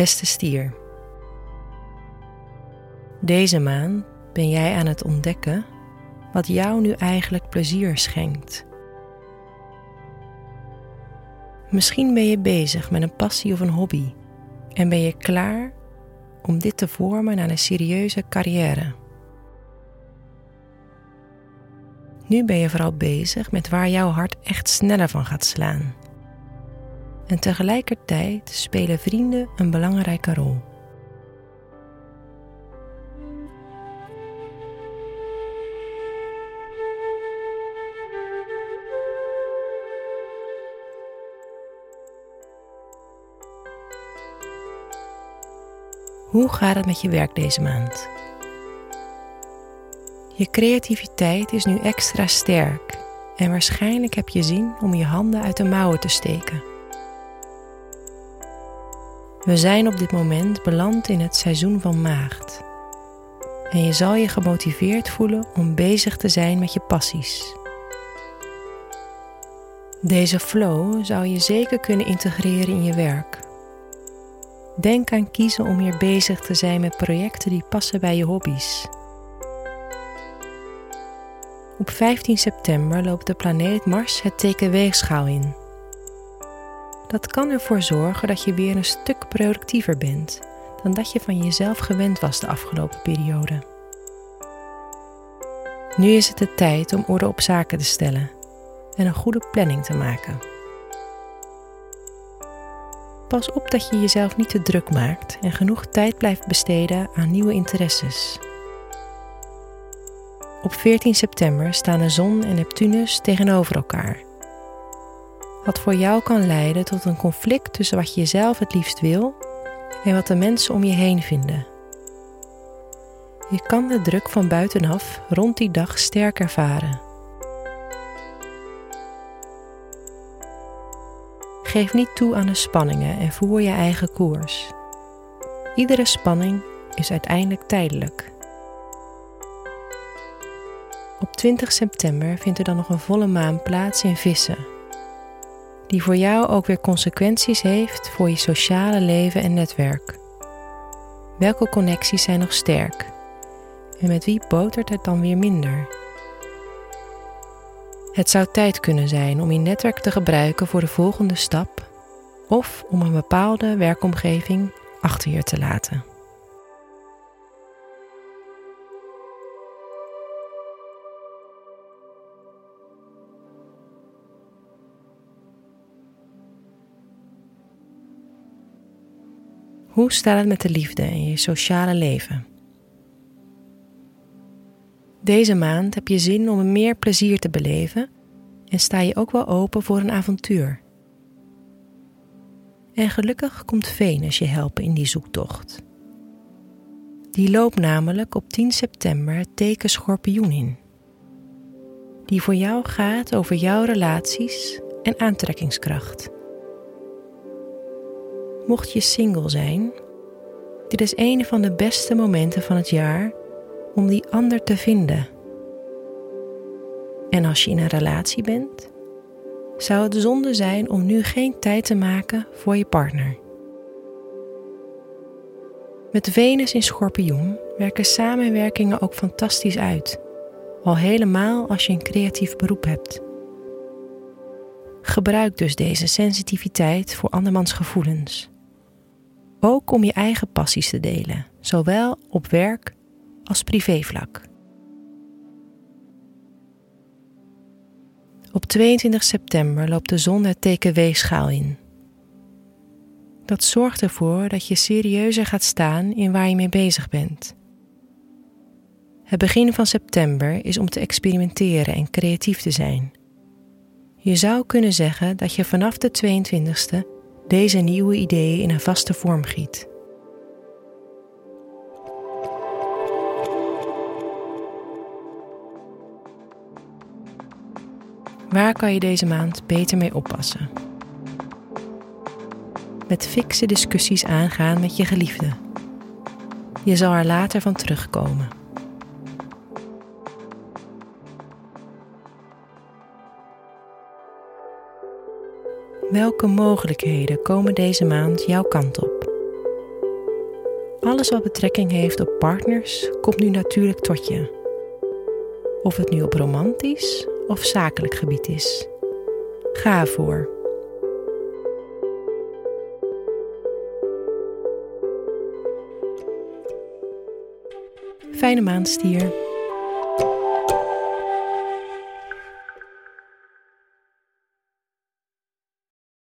Beste stier. Deze maand ben jij aan het ontdekken wat jou nu eigenlijk plezier schenkt. Misschien ben je bezig met een passie of een hobby en ben je klaar om dit te vormen naar een serieuze carrière. Nu ben je vooral bezig met waar jouw hart echt sneller van gaat slaan. En tegelijkertijd spelen vrienden een belangrijke rol. Hoe gaat het met je werk deze maand? Je creativiteit is nu extra sterk en waarschijnlijk heb je zin om je handen uit de mouwen te steken. We zijn op dit moment beland in het seizoen van maagd. En je zal je gemotiveerd voelen om bezig te zijn met je passies. Deze flow zou je zeker kunnen integreren in je werk. Denk aan kiezen om hier bezig te zijn met projecten die passen bij je hobby's. Op 15 september loopt de planeet Mars het teken weegschaal in. Dat kan ervoor zorgen dat je weer een stuk productiever bent dan dat je van jezelf gewend was de afgelopen periode. Nu is het de tijd om orde op zaken te stellen en een goede planning te maken. Pas op dat je jezelf niet te druk maakt en genoeg tijd blijft besteden aan nieuwe interesses. Op 14 september staan de zon en Neptunus tegenover elkaar. Wat voor jou kan leiden tot een conflict tussen wat je zelf het liefst wil en wat de mensen om je heen vinden. Je kan de druk van buitenaf rond die dag sterk ervaren. Geef niet toe aan de spanningen en voer je eigen koers. Iedere spanning is uiteindelijk tijdelijk. Op 20 september vindt er dan nog een volle maan plaats in Vissen, die voor jou ook weer consequenties heeft voor je sociale leven en netwerk. Welke connecties zijn nog sterk en met wie botert het dan weer minder? Het zou tijd kunnen zijn om je netwerk te gebruiken voor de volgende stap of om een bepaalde werkomgeving achter je te laten. Hoe staat het met de liefde in je sociale leven? Deze maand heb je zin om meer plezier te beleven en sta je ook wel open voor een avontuur. En gelukkig komt Venus je helpen in die zoektocht. Die loopt namelijk op 10 september teken schorpioen in. Die voor jou gaat over jouw relaties en aantrekkingskracht. Mocht je single zijn, dit is een van de beste momenten van het jaar om die ander te vinden. En als je in een relatie bent, zou het zonde zijn om nu geen tijd te maken voor je partner. Met Venus in Schorpioen werken samenwerkingen ook fantastisch uit, al helemaal als je een creatief beroep hebt. Gebruik dus deze sensitiviteit voor andermans gevoelens. Ook om je eigen passies te delen, zowel op werk als privévlak. Op 22 september loopt de zon het teken weegschaal in. Dat zorgt ervoor dat je serieuzer gaat staan in waar je mee bezig bent. Het begin van september is om te experimenteren en creatief te zijn. Je zou kunnen zeggen dat je vanaf de 22e deze nieuwe ideeën in een vaste vorm giet. Waar kan je deze maand beter mee oppassen? Met fikse discussies aangaan met je geliefde. Je zal er later van terugkomen. Welke mogelijkheden komen deze maand jouw kant op? Alles wat betrekking heeft op partners komt nu natuurlijk tot je. Of het nu op romantisch of zakelijk gebied is. Ga ervoor. Fijne maandstier.